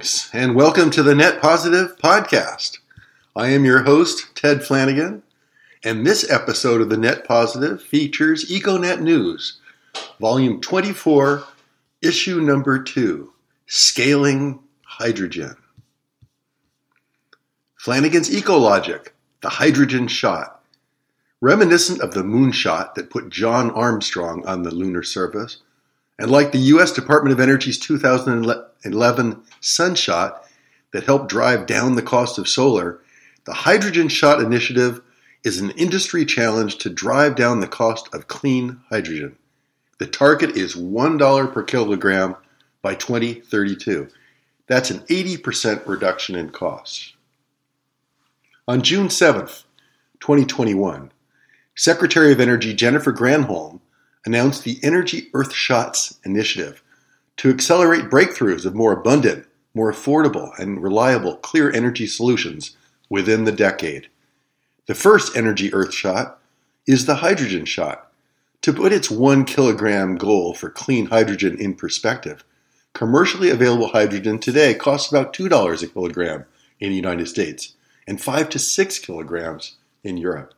Greetings and welcome to the Net Positive Podcast. I am your host, Ted Flanigan, and this episode of the Net Positive features EcoNet News, Volume 24, Issue Number 2 Scaling Hydrogen. Flanigan's Ecologic, the hydrogen shot. Reminiscent of the moonshot that put John Armstrong on the lunar surface, and like the U.S. Department of Energy's 2011 Sunshot that helped drive down the cost of solar, the Hydrogen Shot Initiative is an industry challenge to drive down the cost of clean hydrogen. The target is $1 per kilogram by 2032. That's an 80% reduction in costs. On June 7th, 2021, Secretary of Energy Jennifer Granholm announced the Energy Earthshots Initiative to accelerate breakthroughs of more abundant, more affordable, and reliable clear energy solutions within the decade. The first energy Earthshot is the hydrogen shot. To put its one kilogram goal for clean hydrogen in perspective, commercially available hydrogen today costs about $2 a kilogram in the United States and 5 to 6 kilograms in Europe.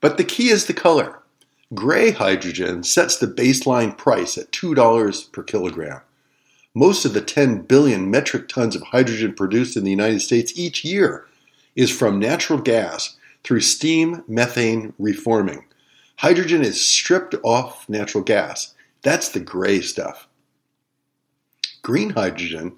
But the key is the color. Gray hydrogen sets the baseline price at $2 per kilogram. Most of the 10 billion metric tons of hydrogen produced in the United States each year is from natural gas through steam methane reforming. Hydrogen is stripped off natural gas. That's the gray stuff. Green hydrogen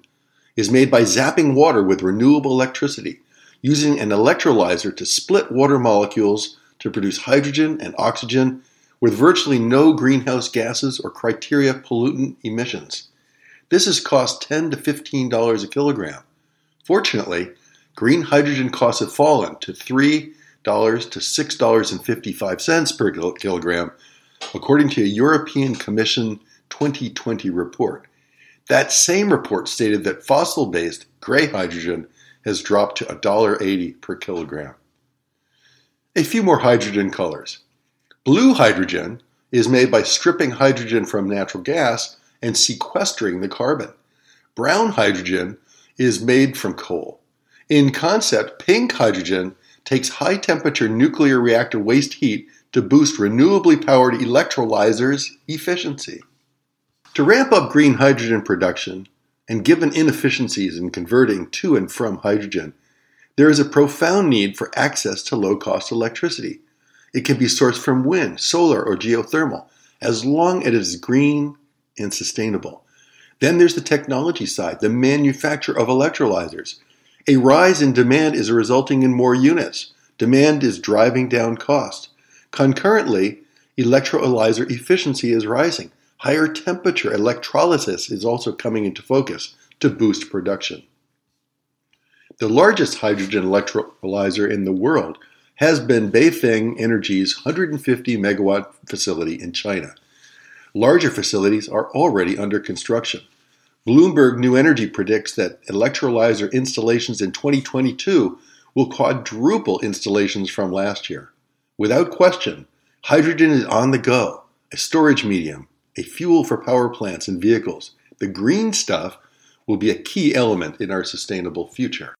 is made by zapping water with renewable electricity, using an electrolyzer to split water molecules to produce hydrogen and oxygen with virtually no greenhouse gases or criteria pollutant emissions. This has cost $10 to $15 a kilogram. Fortunately, green hydrogen costs have fallen to $3 to $6.55 per kilogram, according to a European Commission 2020 report. That same report stated that fossil based gray hydrogen has dropped to $1.80 per kilogram. A few more hydrogen colors. Blue hydrogen is made by stripping hydrogen from natural gas and sequestering the carbon. Brown hydrogen is made from coal. In concept, pink hydrogen takes high temperature nuclear reactor waste heat to boost renewably powered electrolyzers' efficiency. To ramp up green hydrogen production, and given inefficiencies in converting to and from hydrogen, there is a profound need for access to low cost electricity. It can be sourced from wind, solar, or geothermal, as long as it is green and sustainable. Then there's the technology side, the manufacture of electrolyzers. A rise in demand is resulting in more units. Demand is driving down cost. Concurrently, electrolyzer efficiency is rising. Higher temperature electrolysis is also coming into focus to boost production. The largest hydrogen electrolyzer in the world has been Baofeng Energy's 150 megawatt facility in China. Larger facilities are already under construction. Bloomberg New Energy predicts that electrolyzer installations in 2022 will quadruple installations from last year. Without question, hydrogen is on the go, a storage medium, a fuel for power plants and vehicles. The green stuff will be a key element in our sustainable future.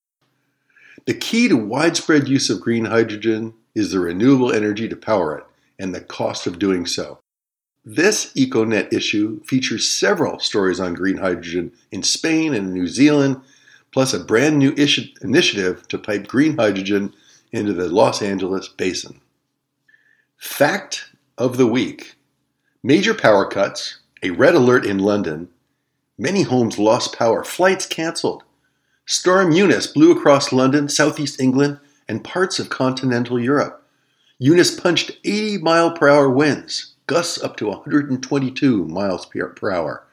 The key to widespread use of green hydrogen is the renewable energy to power it and the cost of doing so. This EcoNet issue features several stories on green hydrogen in Spain and New Zealand, plus a brand new initiative to pipe green hydrogen into the Los Angeles basin. Fact of the week Major power cuts, a red alert in London, many homes lost power, flights cancelled, Storm Eunice blew across London, southeast England, and parts of continental Europe. Eunice punched 80 mile per hour winds, gusts up to 122 miles per hour.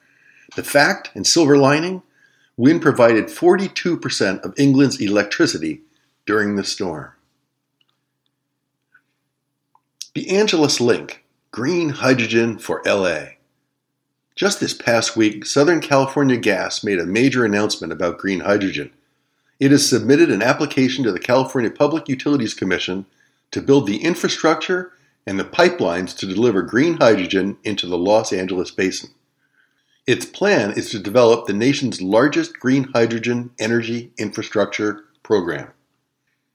The fact and silver lining wind provided 42% of England's electricity during the storm. The Angeles Link Green Hydrogen for LA. Just this past week, Southern California Gas made a major announcement about green hydrogen. It has submitted an application to the California Public Utilities Commission to build the infrastructure and the pipelines to deliver green hydrogen into the Los Angeles basin. Its plan is to develop the nation's largest green hydrogen energy infrastructure program.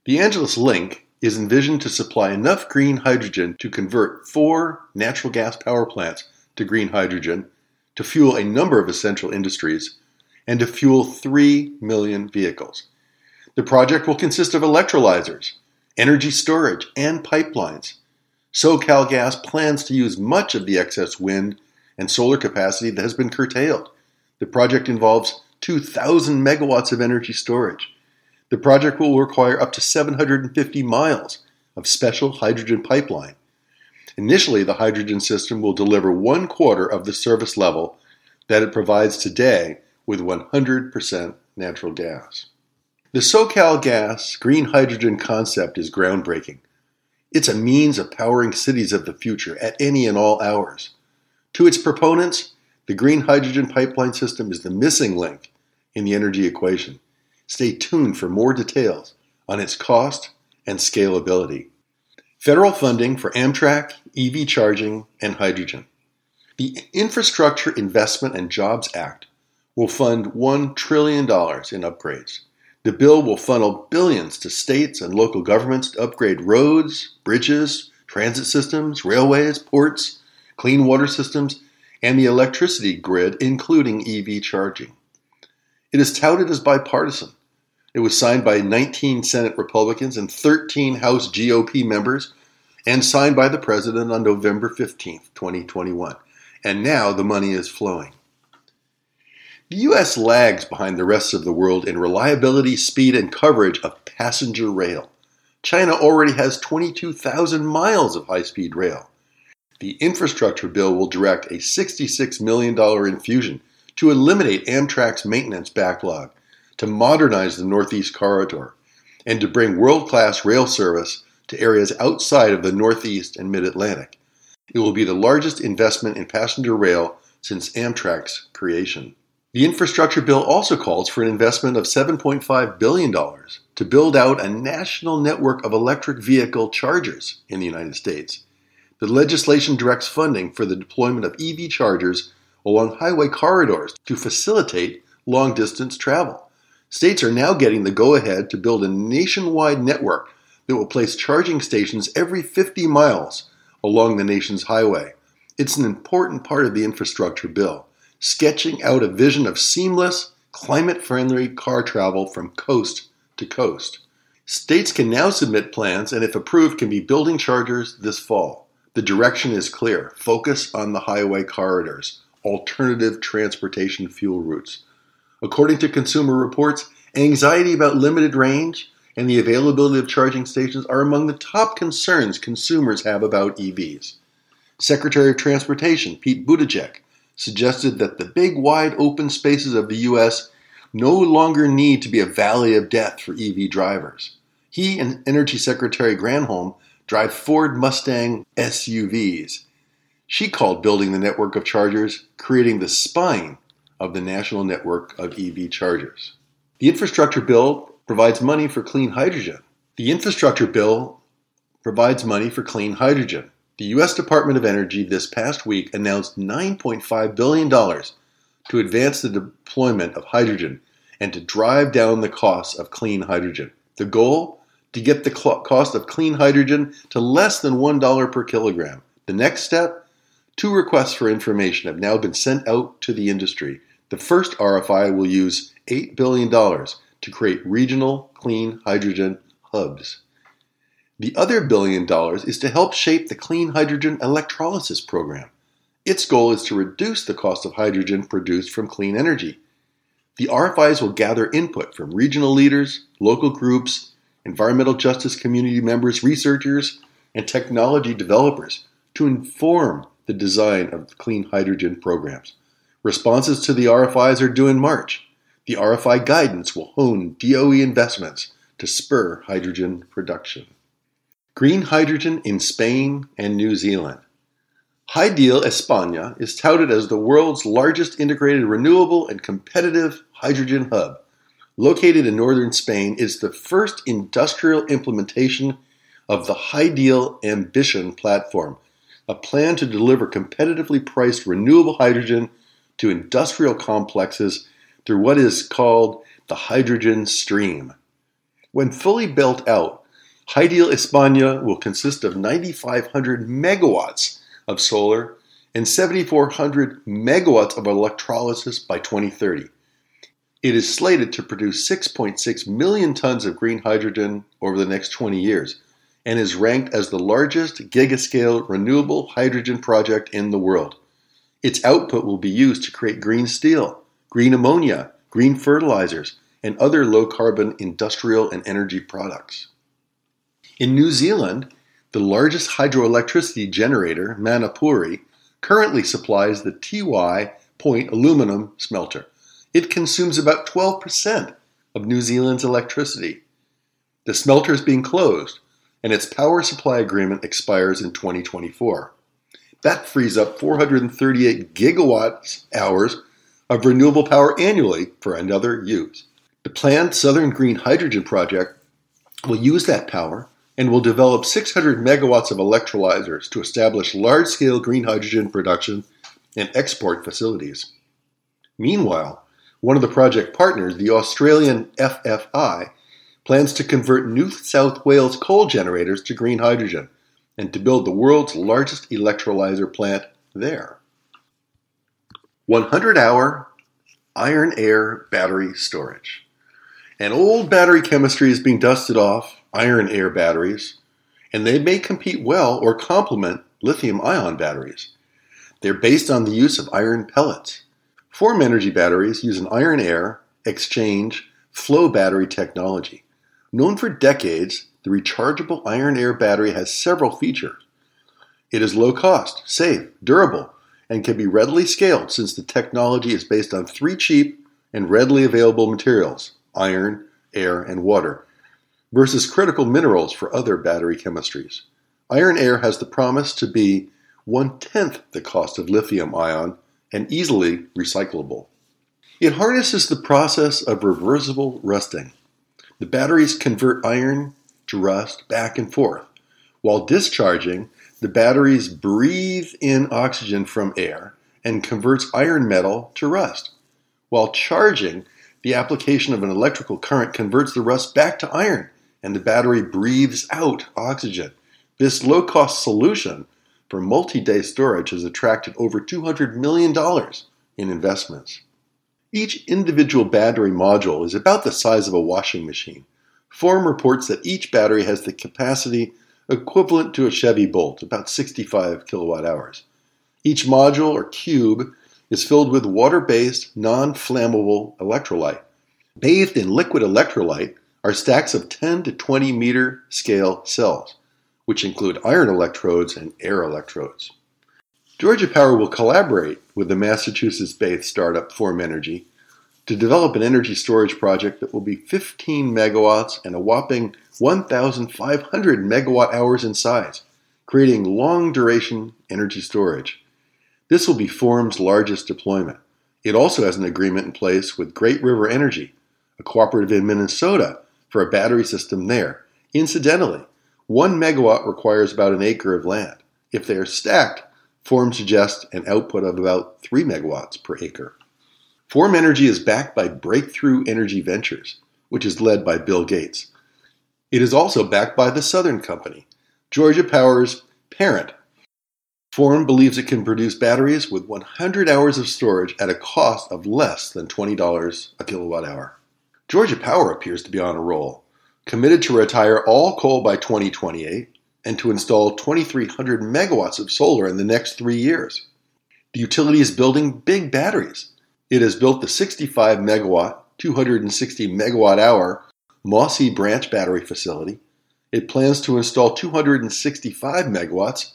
The Angeles Link is envisioned to supply enough green hydrogen to convert four natural gas power plants to green hydrogen, to fuel a number of essential industries, and to fuel 3 million vehicles. The project will consist of electrolyzers, energy storage, and pipelines. SoCalGas plans to use much of the excess wind and solar capacity that has been curtailed. The project involves 2,000 megawatts of energy storage. The project will require up to 750 miles of special hydrogen pipeline. Initially, the hydrogen system will deliver one quarter of the service level that it provides today with 100% natural gas. The SoCal gas green hydrogen concept is groundbreaking. It's a means of powering cities of the future at any and all hours. To its proponents, the green hydrogen pipeline system is the missing link in the energy equation. Stay tuned for more details on its cost and scalability. Federal funding for Amtrak, EV charging, and hydrogen. The Infrastructure Investment and Jobs Act will fund $1 trillion in upgrades. The bill will funnel billions to states and local governments to upgrade roads, bridges, transit systems, railways, ports, clean water systems, and the electricity grid, including EV charging. It is touted as bipartisan it was signed by 19 Senate Republicans and 13 House GOP members and signed by the President on November 15, 2021. And now the money is flowing. The U.S. lags behind the rest of the world in reliability, speed, and coverage of passenger rail. China already has 22,000 miles of high speed rail. The infrastructure bill will direct a $66 million infusion to eliminate Amtrak's maintenance backlog to modernize the Northeast Corridor and to bring world class rail service to areas outside of the Northeast and Mid Atlantic. It will be the largest investment in passenger rail since Amtrak's creation. The infrastructure bill also calls for an investment of $7.5 billion to build out a national network of electric vehicle chargers in the United States. The legislation directs funding for the deployment of EV chargers along highway corridors to facilitate long distance travel. States are now getting the go ahead to build a nationwide network that will place charging stations every 50 miles along the nation's highway. It's an important part of the infrastructure bill, sketching out a vision of seamless, climate friendly car travel from coast to coast. States can now submit plans and, if approved, can be building chargers this fall. The direction is clear focus on the highway corridors, alternative transportation fuel routes. According to Consumer Reports, anxiety about limited range and the availability of charging stations are among the top concerns consumers have about EVs. Secretary of Transportation Pete Buttigieg suggested that the big, wide open spaces of the U.S. no longer need to be a valley of death for EV drivers. He and Energy Secretary Granholm drive Ford Mustang SUVs. She called building the network of chargers creating the spine of the national network of EV chargers. The infrastructure bill provides money for clean hydrogen. The infrastructure bill provides money for clean hydrogen. The U.S. Department of Energy this past week announced $9.5 billion to advance the deployment of hydrogen and to drive down the costs of clean hydrogen. The goal? To get the cost of clean hydrogen to less than $1 per kilogram. The next step? Two requests for information have now been sent out to the industry the first RFI will use $8 billion to create regional clean hydrogen hubs. The other billion dollars is to help shape the clean hydrogen electrolysis program. Its goal is to reduce the cost of hydrogen produced from clean energy. The RFIs will gather input from regional leaders, local groups, environmental justice community members, researchers, and technology developers to inform the design of clean hydrogen programs. Responses to the RFIs are due in March. The RFI guidance will hone DOE investments to spur hydrogen production. Green hydrogen in Spain and New Zealand. Hydeal España is touted as the world's largest integrated renewable and competitive hydrogen hub. Located in northern Spain, it's the first industrial implementation of the Hydeal Ambition platform, a plan to deliver competitively priced renewable hydrogen to industrial complexes through what is called the hydrogen stream. When fully built out, Hydeal España will consist of 9,500 megawatts of solar and 7,400 megawatts of electrolysis by 2030. It is slated to produce 6.6 million tons of green hydrogen over the next 20 years and is ranked as the largest gigascale renewable hydrogen project in the world. Its output will be used to create green steel, green ammonia, green fertilizers, and other low carbon industrial and energy products. In New Zealand, the largest hydroelectricity generator, Manapouri, currently supplies the Tiwai Point aluminum smelter. It consumes about 12% of New Zealand's electricity. The smelter is being closed, and its power supply agreement expires in 2024. That frees up 438 gigawatt hours of renewable power annually for another use. The planned Southern Green Hydrogen Project will use that power and will develop 600 megawatts of electrolyzers to establish large scale green hydrogen production and export facilities. Meanwhile, one of the project partners, the Australian FFI, plans to convert New South Wales coal generators to green hydrogen and to build the world's largest electrolyzer plant there. 100 hour iron air battery storage. An old battery chemistry is being dusted off iron air batteries, and they may compete well or complement lithium ion batteries. They're based on the use of iron pellets. Form Energy batteries use an iron air exchange flow battery technology. Known for decades, the rechargeable iron air battery has several features. It is low cost, safe, durable, and can be readily scaled since the technology is based on three cheap and readily available materials iron, air, and water versus critical minerals for other battery chemistries. Iron air has the promise to be one tenth the cost of lithium ion and easily recyclable. It harnesses the process of reversible rusting. The batteries convert iron to rust back and forth. While discharging, the batteries breathe in oxygen from air and converts iron metal to rust. While charging, the application of an electrical current converts the rust back to iron and the battery breathes out oxygen. This low cost solution for multi day storage has attracted over $200 million in investments. Each individual battery module is about the size of a washing machine. Form reports that each battery has the capacity equivalent to a Chevy Bolt, about 65 kilowatt hours. Each module or cube is filled with water based, non flammable electrolyte. Bathed in liquid electrolyte, are stacks of 10 to 20 meter scale cells, which include iron electrodes and air electrodes. Georgia Power will collaborate with the Massachusetts based startup Form Energy to develop an energy storage project that will be 15 megawatts and a whopping 1,500 megawatt hours in size, creating long duration energy storage. This will be Form's largest deployment. It also has an agreement in place with Great River Energy, a cooperative in Minnesota for a battery system there. Incidentally, one megawatt requires about an acre of land. If they are stacked, Form suggests an output of about 3 megawatts per acre. Form Energy is backed by Breakthrough Energy Ventures, which is led by Bill Gates. It is also backed by the Southern Company, Georgia Power's parent. Form believes it can produce batteries with 100 hours of storage at a cost of less than $20 a kilowatt hour. Georgia Power appears to be on a roll, committed to retire all coal by 2028 and to install 2,300 megawatts of solar in the next three years. The utility is building big batteries. It has built the 65 megawatt, 260 megawatt hour Mossy Branch battery facility. It plans to install 265 megawatts,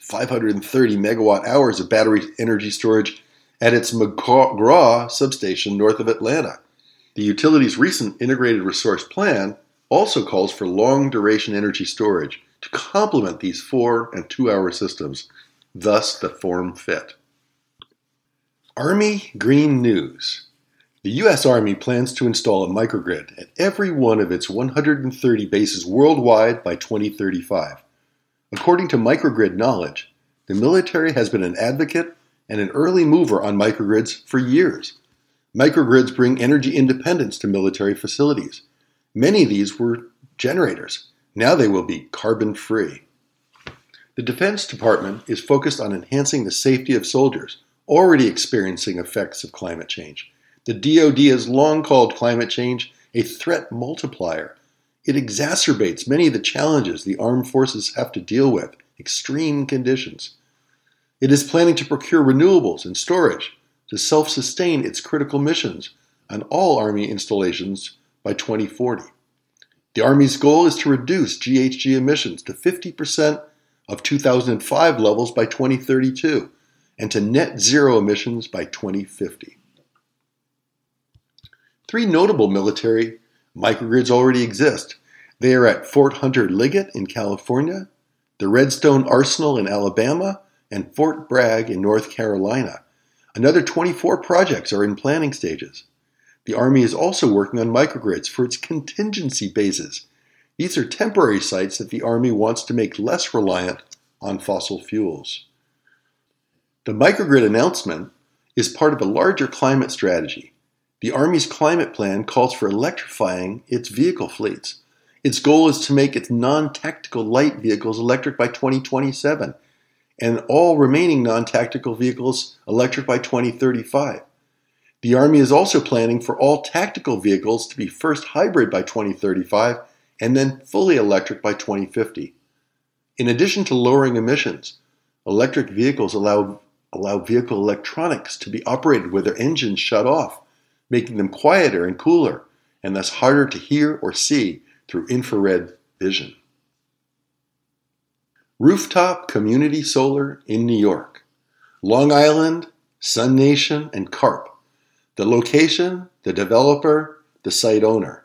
530 megawatt hours of battery energy storage at its McGrau substation north of Atlanta. The utility's recent integrated resource plan also calls for long duration energy storage to complement these four and two hour systems, thus the form fit. Army Green News The U.S. Army plans to install a microgrid at every one of its 130 bases worldwide by 2035. According to Microgrid Knowledge, the military has been an advocate and an early mover on microgrids for years. Microgrids bring energy independence to military facilities. Many of these were generators. Now they will be carbon free. The Defense Department is focused on enhancing the safety of soldiers already experiencing effects of climate change. The DoD has long called climate change a threat multiplier. It exacerbates many of the challenges the armed forces have to deal with, extreme conditions. It is planning to procure renewables and storage to self sustain its critical missions on all Army installations by 2040. The Army's goal is to reduce GHG emissions to 50% of 2005 levels by 2032 and to net zero emissions by 2050. Three notable military microgrids already exist. They are at Fort Hunter Liggett in California, the Redstone Arsenal in Alabama, and Fort Bragg in North Carolina. Another 24 projects are in planning stages. The Army is also working on microgrids for its contingency bases. These are temporary sites that the Army wants to make less reliant on fossil fuels. The microgrid announcement is part of a larger climate strategy. The Army's climate plan calls for electrifying its vehicle fleets. Its goal is to make its non tactical light vehicles electric by 2027 and all remaining non tactical vehicles electric by 2035. The Army is also planning for all tactical vehicles to be first hybrid by 2035 and then fully electric by 2050. In addition to lowering emissions, electric vehicles allow, allow vehicle electronics to be operated with their engines shut off, making them quieter and cooler, and thus harder to hear or see through infrared vision. Rooftop Community Solar in New York. Long Island, SUNation, and Karp. The location, the developer, the site owner.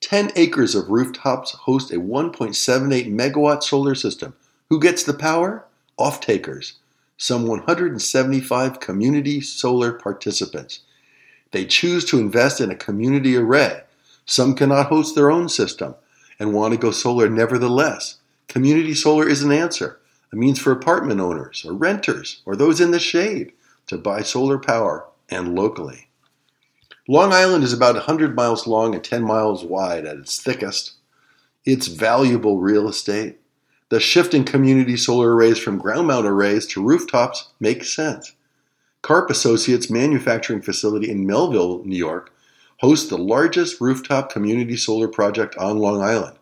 10 acres of rooftops host a 1.78 megawatt solar system. Who gets the power? Off takers. Some 175 community solar participants. They choose to invest in a community array. Some cannot host their own system and want to go solar nevertheless. Community solar is an answer, a means for apartment owners or renters or those in the shade to buy solar power and locally. Long Island is about 100 miles long and 10 miles wide at its thickest. It's valuable real estate. The shift in community solar arrays from ground mount arrays to rooftops makes sense. Karp Associates manufacturing facility in Melville, New York, hosts the largest rooftop community solar project on Long Island.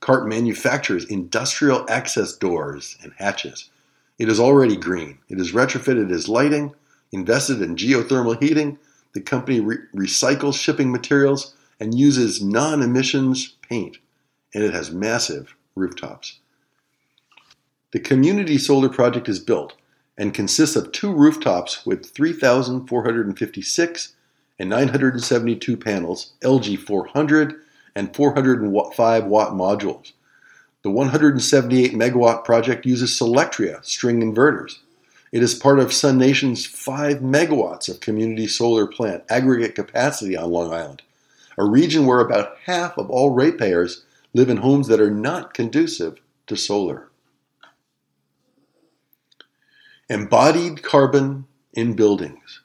Karp manufactures industrial access doors and hatches. It is already green. It is retrofitted as lighting, invested in geothermal heating. The company re- recycles shipping materials and uses non emissions paint, and it has massive rooftops. The community solar project is built and consists of two rooftops with 3,456 and 972 panels, LG 400 and 405 watt modules. The 178 megawatt project uses Solectria string inverters. It is part of SUNation's 5 megawatts of community solar plant aggregate capacity on Long Island, a region where about half of all ratepayers live in homes that are not conducive to solar. Embodied carbon in buildings.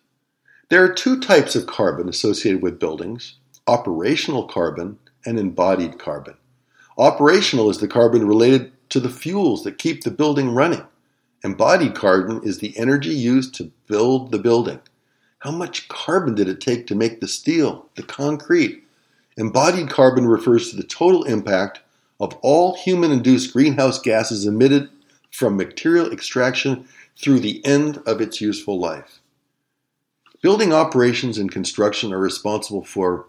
There are two types of carbon associated with buildings operational carbon and embodied carbon. Operational is the carbon related to the fuels that keep the building running. Embodied carbon is the energy used to build the building. How much carbon did it take to make the steel, the concrete? Embodied carbon refers to the total impact of all human induced greenhouse gases emitted from material extraction through the end of its useful life. Building operations and construction are responsible for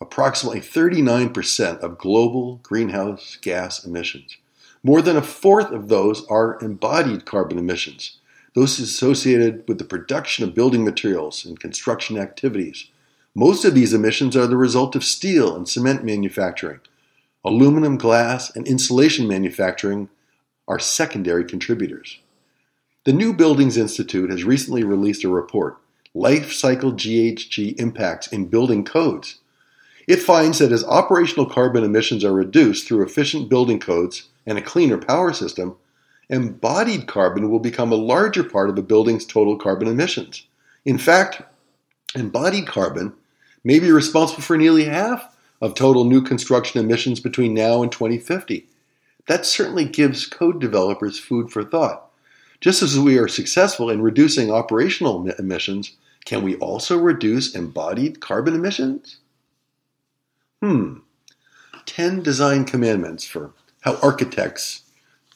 approximately 39% of global greenhouse gas emissions. More than a fourth of those are embodied carbon emissions, those associated with the production of building materials and construction activities. Most of these emissions are the result of steel and cement manufacturing. Aluminum, glass, and insulation manufacturing are secondary contributors. The New Buildings Institute has recently released a report, Life Cycle GHG Impacts in Building Codes, it finds that as operational carbon emissions are reduced through efficient building codes and a cleaner power system, embodied carbon will become a larger part of a building's total carbon emissions. In fact, embodied carbon may be responsible for nearly half of total new construction emissions between now and 2050. That certainly gives code developers food for thought. Just as we are successful in reducing operational emissions, can we also reduce embodied carbon emissions? Hmm. 10 design commandments for how architects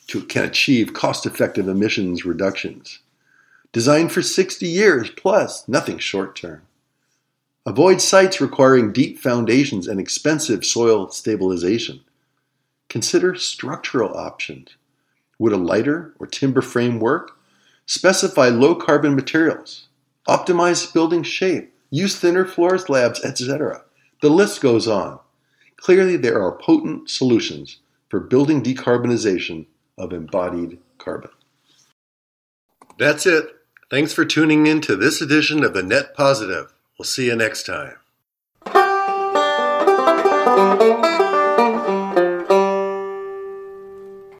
to, can achieve cost effective emissions reductions. Designed for 60 years plus, nothing short term. Avoid sites requiring deep foundations and expensive soil stabilization. Consider structural options. Would a lighter or timber frame work? Specify low carbon materials. Optimize building shape. Use thinner floor slabs, etc. The list goes on. Clearly, there are potent solutions for building decarbonization of embodied carbon. That's it. Thanks for tuning in to this edition of the Net Positive. We'll see you next time.